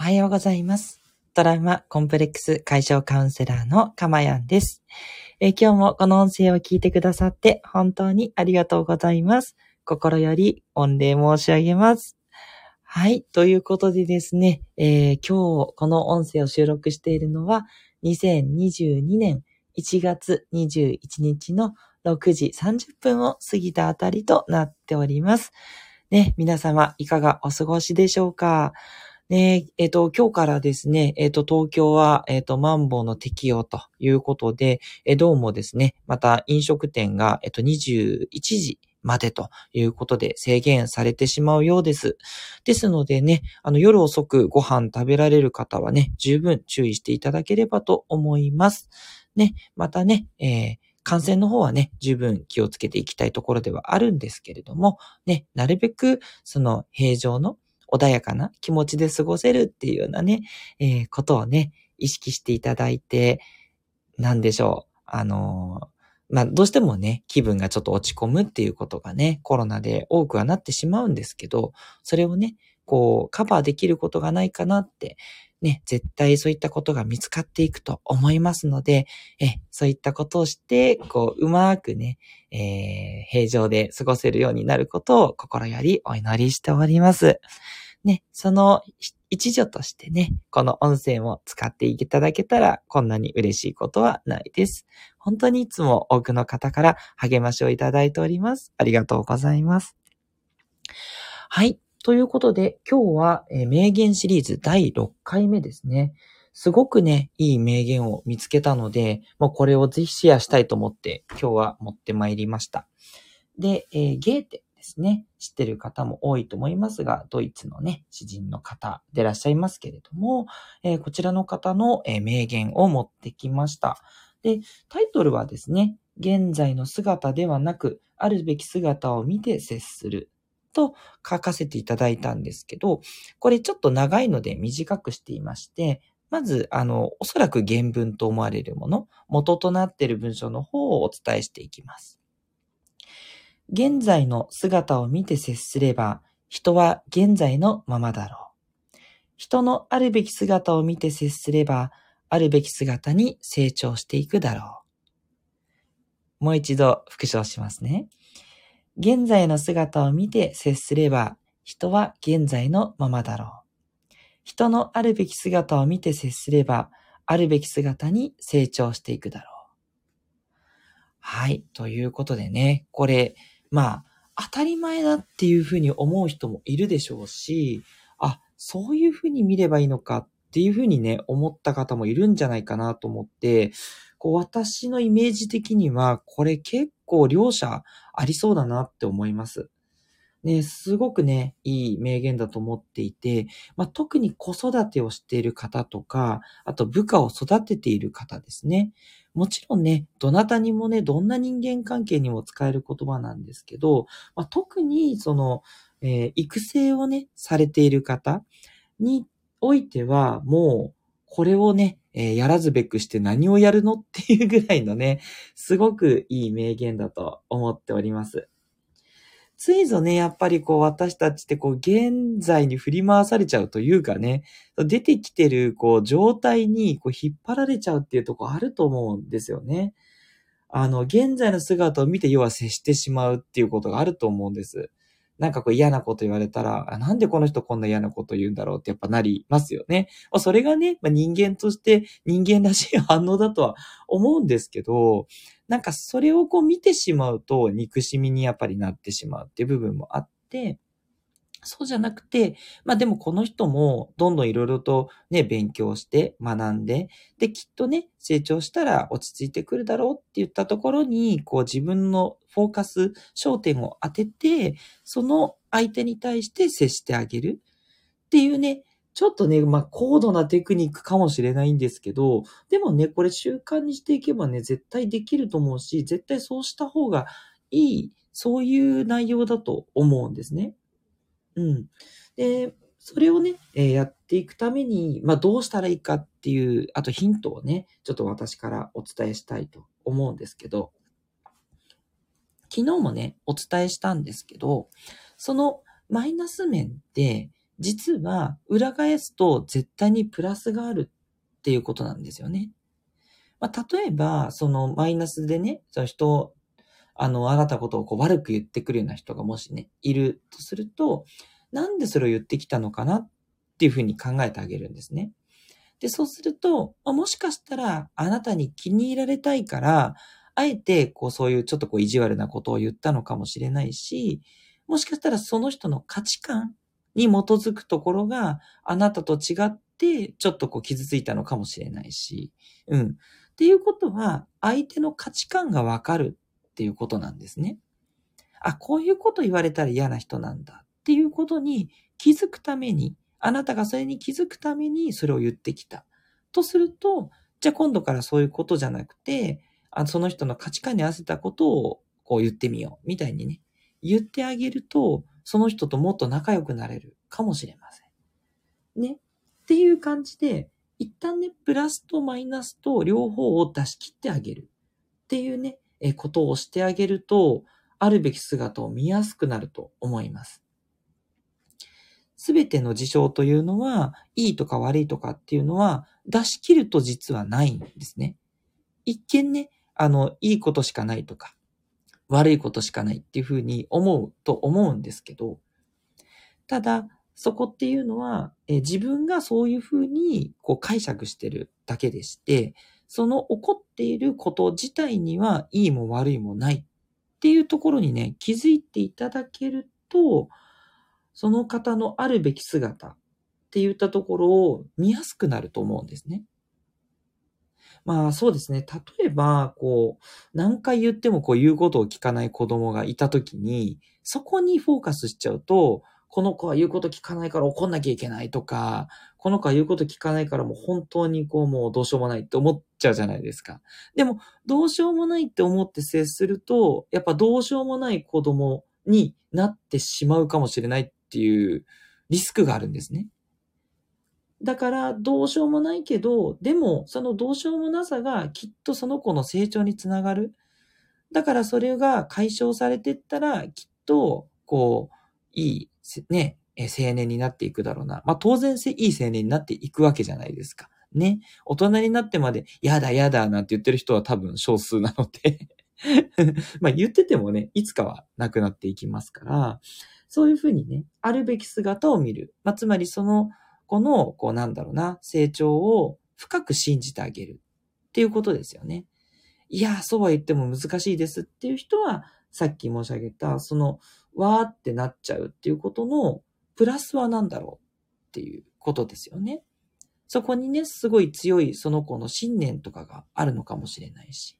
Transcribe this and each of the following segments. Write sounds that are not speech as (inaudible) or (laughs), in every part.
おはようございます。トラウマコンプレックス解消カウンセラーのかまやんです、え今日もこの音声を聞いてくださって本当にありがとうございます。心より御礼申し上げます。はい。ということでですね、えー今日この音声を収録しているのは2022年1月21日の6時30分を過ぎたあたりとなっております。ね、皆様いかがお過ごしでしょうか？ね、ええっ、と、今日からですね、えっ、と、東京は、えっ、と、マンボウの適用ということで、えどうもですね、また飲食店が、えっ、と、21時までということで制限されてしまうようです。ですのでね、あの、夜遅くご飯食べられる方はね、十分注意していただければと思います。ね、またね、えー感染の方はね、十分気をつけていきたいところではあるんですけれども、ね、なるべく、その平常の穏やかな気持ちで過ごせるっていうようなね、えーことをね、意識していただいて、なんでしょう。あのーまあ、どうしてもね、気分がちょっと落ち込むっていうことがね、コロナで多くはなってしまうんですけど、それをね、こう、カバーできることがないかなって、ね、絶対そういったことが見つかっていくと思いますので、え、そういったことをして、こう、うまくね、えー平常で過ごせるようになることを心よりお祈りしております。ね、その一助としてね、この音声も使っていただけたら、こんなに嬉しいことはないです。本当にいつも多くの方から励ましをいただいております。ありがとうございます。はい。ということで、今日は、え名言シリーズ第6回目ですね。すごくね、いい名言を見つけたので、もうこれをぜひシェアしたいと思って、今日は持ってまいりました。で、えーゲーテですね。知ってる方も多いと思いますが、ドイツのね、詩人の方でいらっしゃいますけれども、えーこちらの方の、えー名言を持ってきました。で、タイトルはですね、現在の姿ではなく、あるべき姿を見て接すると書かせていただいたんですけど、これちょっと長いので短くしていまして、まず、あの、おそらく原文と思われるもの、元となっている文章の方をお伝えしていきます。現在の姿を見て接すれば、人は現在のままだろう。人のあるべき姿を見て接すれば、あるべき姿に成長していくだろう。もう一度復唱しますね。現在の姿を見て接すれば、人は現在のままだろう。人のあるべき姿を見て接すれば、あるべき姿に成長していくだろう。はい。ということでね、これ、まあ、当たり前だっていうふうに思う人もいるでしょうし、あ、そういうふうに見ればいいのかっていうふうにね、思った方もいるんじゃないかなと思って、こう私のイメージ的には、これ結構両者ありそうだなって思います。ね、すごくね、いい名言だと思っていて、まあ、特に子育てをしている方とか、あと部下を育てている方ですね。もちろんね、どなたにもね、どんな人間関係にも使える言葉なんですけど、まあ、特にその、えー育成をね、されている方においては、もう、これをね、えーやらずべくして何をやるのっていうぐらいのね、すごくいい名言だと思っております。ついぞね、やっぱりこう私たちってこう現在に振り回されちゃうというかね、出てきてるこう状態にこう引っ張られちゃうっていうとこあると思うんですよね。あの、現在の姿を見て要は接してしまうっていうことがあると思うんです。なんかこう嫌なこと言われたら、なんでこの人こんな嫌なこと言うんだろうってやっぱなりますよね。まあ、それがね、まあ、人間として人間らしい反応だとは思うんですけど、なんかそれをこう見てしまうと憎しみにやっぱりなってしまうっていう部分もあって、そうじゃなくて、まあでもこの人もどんどんいろいろとね、勉強して学んで、で、きっとね、成長したら落ち着いてくるだろうって言ったところに、こう自分のフォーカス、焦点を当てて、その相手に対して接してあげるっていうね、ちょっとね、まあ高度なテクニックかもしれないんですけど、でもね、これ習慣にしていけばね、絶対できると思うし、絶対そうした方がいい、そういう内容だと思うんですね。うん。で、それをね、えーやっていくために、まあどうしたらいいかっていう、あとヒントをね、ちょっと私からお伝えしたいと思うんですけど、昨日もね、お伝えしたんですけど、そのマイナス面って実は裏返すと絶対にプラスがあるっていうことなんですよね。まあ、例えば、そのマイナスでね、その人、あの、あなたことをこう悪く言ってくるような人がもしね、いるとすると、なんでそれを言ってきたのかなっていうふうに考えてあげるんですね。で、そうすると、もしかしたらあなたに気に入られたいから、あえて、こう、そういうちょっとこう意地悪なことを言ったのかもしれないし、もしかしたらその人の価値観に基づくところがあなたと違って、ちょっとこう傷ついたのかもしれないし、うん。っていうことは、相手の価値観がわかるっていうことなんですね。あ、こういうこと言われたら嫌な人なんだっていうことに気づくために、あなたがそれに気づくためにそれを言ってきた。とすると、じゃあ今度からそういうことじゃなくて、あその人の価値観に合わせたことをこう言ってみよう。みたいにね、言ってあげると、その人ともっと仲良くなれるかもしれません。ね。っていう感じで、一旦ね、プラスとマイナスと両方を出し切ってあげるっていうね、えことをしてあげると、あるべき姿を見やすくなると思います。すべての事象というのは、いいとか悪いとかっていうのは、出し切ると実はないんですね。一見ね、あの、いいことしかないとか、悪いことしかないっていうふうに思うと思うんですけど、ただ、そこっていうのは、え自分がそういうふうにこう解釈してるだけでして、その起こっていること自体にはいいも悪いもないっていうところにね、気づいていただけると、その方のあるべき姿って言ったところを見やすくなると思うんですね。まあそうですね。例えば、こう、何回言ってもこう言うことを聞かない子供がいたときに、そこにフォーカスしちゃうと、この子は言うこと聞かないから怒んなきゃいけないとか、この子は言うこと聞かないからもう本当にこうもうどうしようもないって思っちゃうじゃないですか。でも、どうしようもないって思って接すると、やっぱどうしようもない子供になってしまうかもしれないっていうリスクがあるんですね。だからどうしようもないけど、でもそのどうしようもなさがきっとその子の成長につながる。だからそれが解消されていったら、きっと、こう、いい、ね、青年になっていくだろうな。まあ当然いい青年になっていくわけじゃないですか。ね。大人になってまで、やだやだなんて言ってる人は多分少数なので (laughs) まあ言っててもね、いつかはなくなっていきますから、そういうふうにね、あるべき姿を見る。まあ、つまりその子の、こうなんだろうな、成長を深く信じてあげるっていうことですよね。いや、そうは言っても難しいですっていう人は、さっき申し上げた、その、わーってなっちゃうっていうことの、プラスは何だろうっていうことですよね。そこにね、すごい強いその子の信念とかがあるのかもしれないし。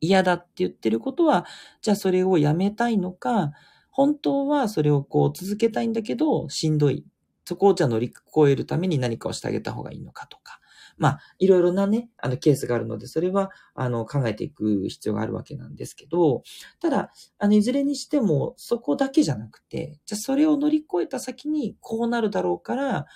嫌だって言ってることは、じゃあそれをやめたいのか、本当はそれをこう続けたいんだけど、しんどい。そこをじゃあ乗り越えるために何かをしてあげた方がいいのかとか。まあ、いろいろなね、あの、ケースがあるので、それは、あの、考えていく必要があるわけなんですけど、ただ、あの、いずれにしても、そこだけじゃなくて、じゃそれを乗り越えた先に、こうなるだろうから、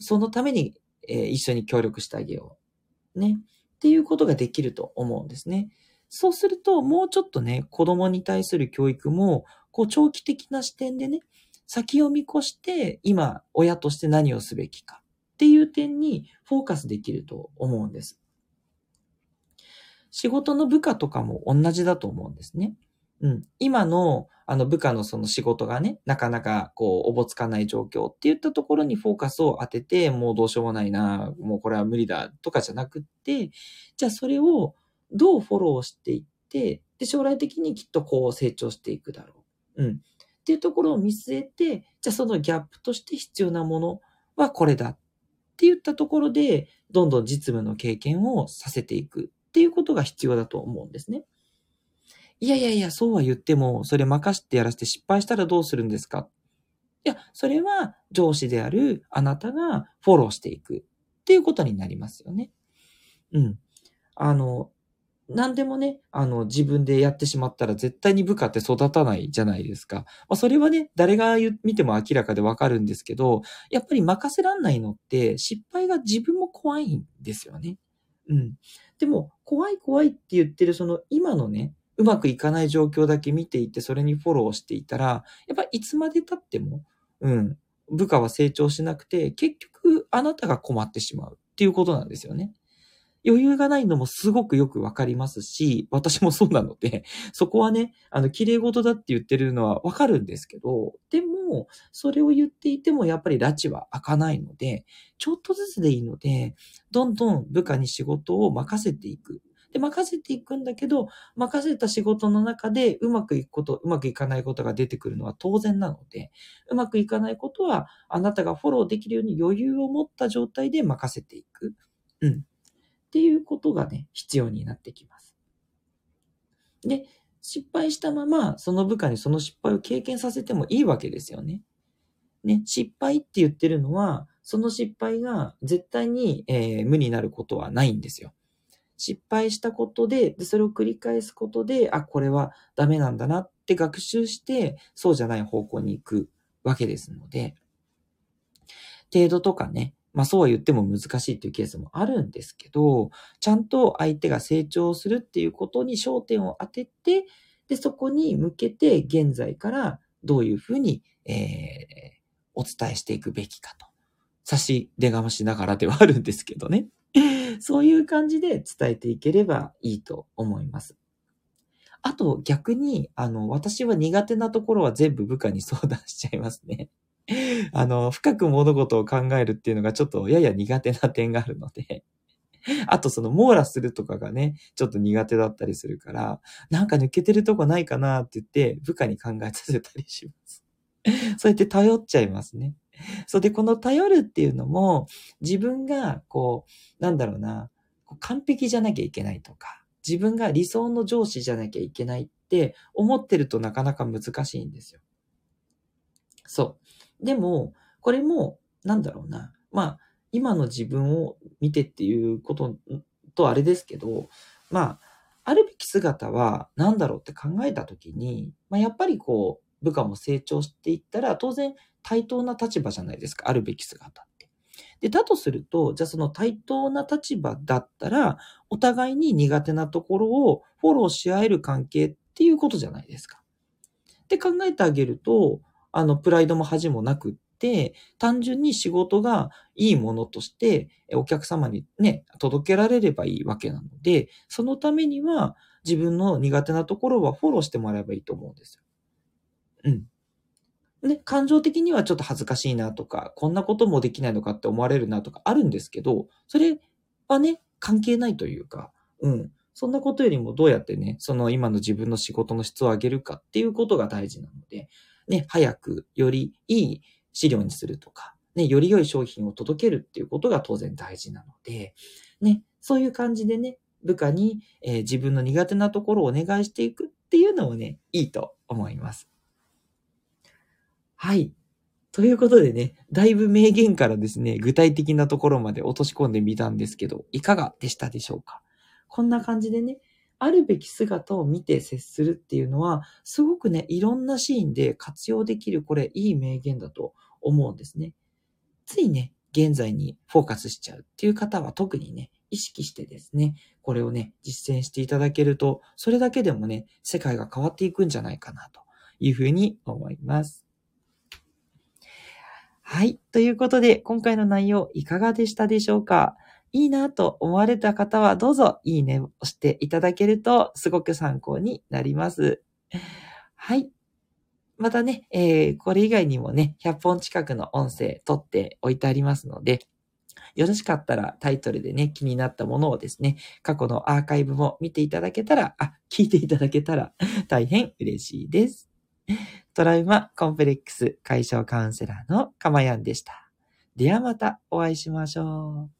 そのために、えー、一緒に協力してあげよう。ね。っていうことができると思うんですね。そうすると、もうちょっとね、子供に対する教育も、こう長期的な視点でね、先を見越して今親として何をすべきかっていう点にフォーカスできると思うんです。仕事の部下とかも同じだと思うんですね。うん。今の、あの部下のその仕事がね、なかなかこう、おぼつかない状況っていったところにフォーカスを当てて、もうどうしようもないな、もうこれは無理だとかじゃなくって、じゃあそれをどうフォローしていって、で、将来的にきっとこう成長していくだろう。うん。っていうところを見据えて、じゃあそのギャップとして必要なものはこれだっって言ったところで、どんどん実務の経験をさせていくっていうことが必要だと思うんですね。いやいやいや、そうは言っても、それ任せてやらせて失敗したらどうするんですか？いや、それは上司であるあなたがフォローしていくっていうことになりますよね。うん。あの、何でもね、あの、自分でやってしまったら絶対に部下って育たないじゃないですか。まあ、それはね、誰が見ても明らかでわかるんですけど、やっぱり任せらんないのって、失敗が自分も怖いんですよね。うん。でも、怖い怖いって言ってるその今のね、うまくいかない状況だけ見ていて、それにフォローしていたら、やっぱいつまで経っても、うん、部下は成長しなくて、結局あなたが困ってしまうっていうことなんですよね。余裕がないのもすごくよくわかりますし、私もそうなので、(laughs) そこはね、あの、綺麗事だって言ってるのはわかるんですけど、でも、それを言っていてもやっぱり拉致は開かないので、ちょっとずつでいいので、どんどん部下に仕事を任せていく。で、任せていくんだけど、任せた仕事の中でうまくいくこと、うまくいかないことが出てくるのは当然なので、うまくいかないことは、あなたがフォローできるように余裕を持った状態で任せていく。うん。っていうことがね、必要になってきます。で、失敗したまま、その部下にその失敗を経験させてもいいわけですよね。ね、失敗って言ってるのは、その失敗が絶対に、えー、無になることはないんですよ。失敗したことでで、それを繰り返すことで、あ、これはダメなんだなって学習して、そうじゃない方向に行くわけですので、程度とかね、まあそうは言っても難しいというケースもあるんですけど、ちゃんと相手が成長するっていうことに焦点を当てて、で、そこに向けて現在からどういうふうに、えー、お伝えしていくべきかと。差し出がましながらではあるんですけどね。(laughs) そういう感じで伝えていければいいと思います。あと逆に、あの、私は苦手なところは全部部下に相談しちゃいますね。(laughs) あの、深く物事を考えるっていうのがちょっとやや苦手な点があるので、(laughs) あとその網羅するとかがね、ちょっと苦手だったりするから、なんか抜けてるとこないかなって言って部下に考えさせたりします。(laughs) そうやって頼っちゃいますね。そうで、この頼るっていうのも、自分がこう、なんだろうな、完璧じゃなきゃいけないとか、自分が理想の上司じゃなきゃいけないって思ってるとなかなか難しいんですよ。そう。でも、これも、なんだろうな。まあ、今の自分を見てっていうこととあれですけど、まあ、あるべき姿は何だろうって考えたときに、まあ、やっぱりこう、部下も成長していったら、当然対等な立場じゃないですか。あるべき姿って。で、だとすると、じゃあその対等な立場だったら、お互いに苦手なところをフォローし合える関係っていうことじゃないですか。って考えてあげると、あの、プライドも恥もなくって、単純に仕事がいいものとして、お客様にね、届けられればいいわけなので、そのためには自分の苦手なところはフォローしてもらえばいいと思うんですよ。うん。ね、感情的にはちょっと恥ずかしいなとか、こんなこともできないのかって思われるなとかあるんですけど、それはね、関係ないというか、うん。そんなことよりもどうやってね、その今の自分の仕事の質を上げるかっていうことが大事なので、ね、早く、よりいい資料にするとか、ね、より良い商品を届けるっていうことが当然大事なので、ね、そういう感じでね、部下に、えー、自分の苦手なところをお願いしていくっていうのもね、いいと思います。はい。ということでね、だいぶ名言からですね、具体的なところまで落とし込んでみたんですけど、いかがでしたでしょうか？こんな感じでね、あるべき姿を見て接するっていうのは、すごくね、いろんなシーンで活用できる、これ、いい名言だと思うんですね。ついね、現在にフォーカスしちゃうっていう方は特にね、意識してですね、これをね、実践していただけると、それだけでもね、世界が変わっていくんじゃないかなというふうに思います。はい。ということで、今回の内容いかがでしたでしょうか？いいなと思われた方はどうぞいいねを押していただけるとすごく参考になります。はい。またね、えー、これ以外にもね、100本近くの音声撮っておいてありますので、よろしかったらタイトルでね、気になったものをですね、過去のアーカイブも見ていただけたら、あ、聞いていただけたら大変嬉しいです。トラウマコンプレックス解消カウンセラーのかまやんでした。ではまたお会いしましょう。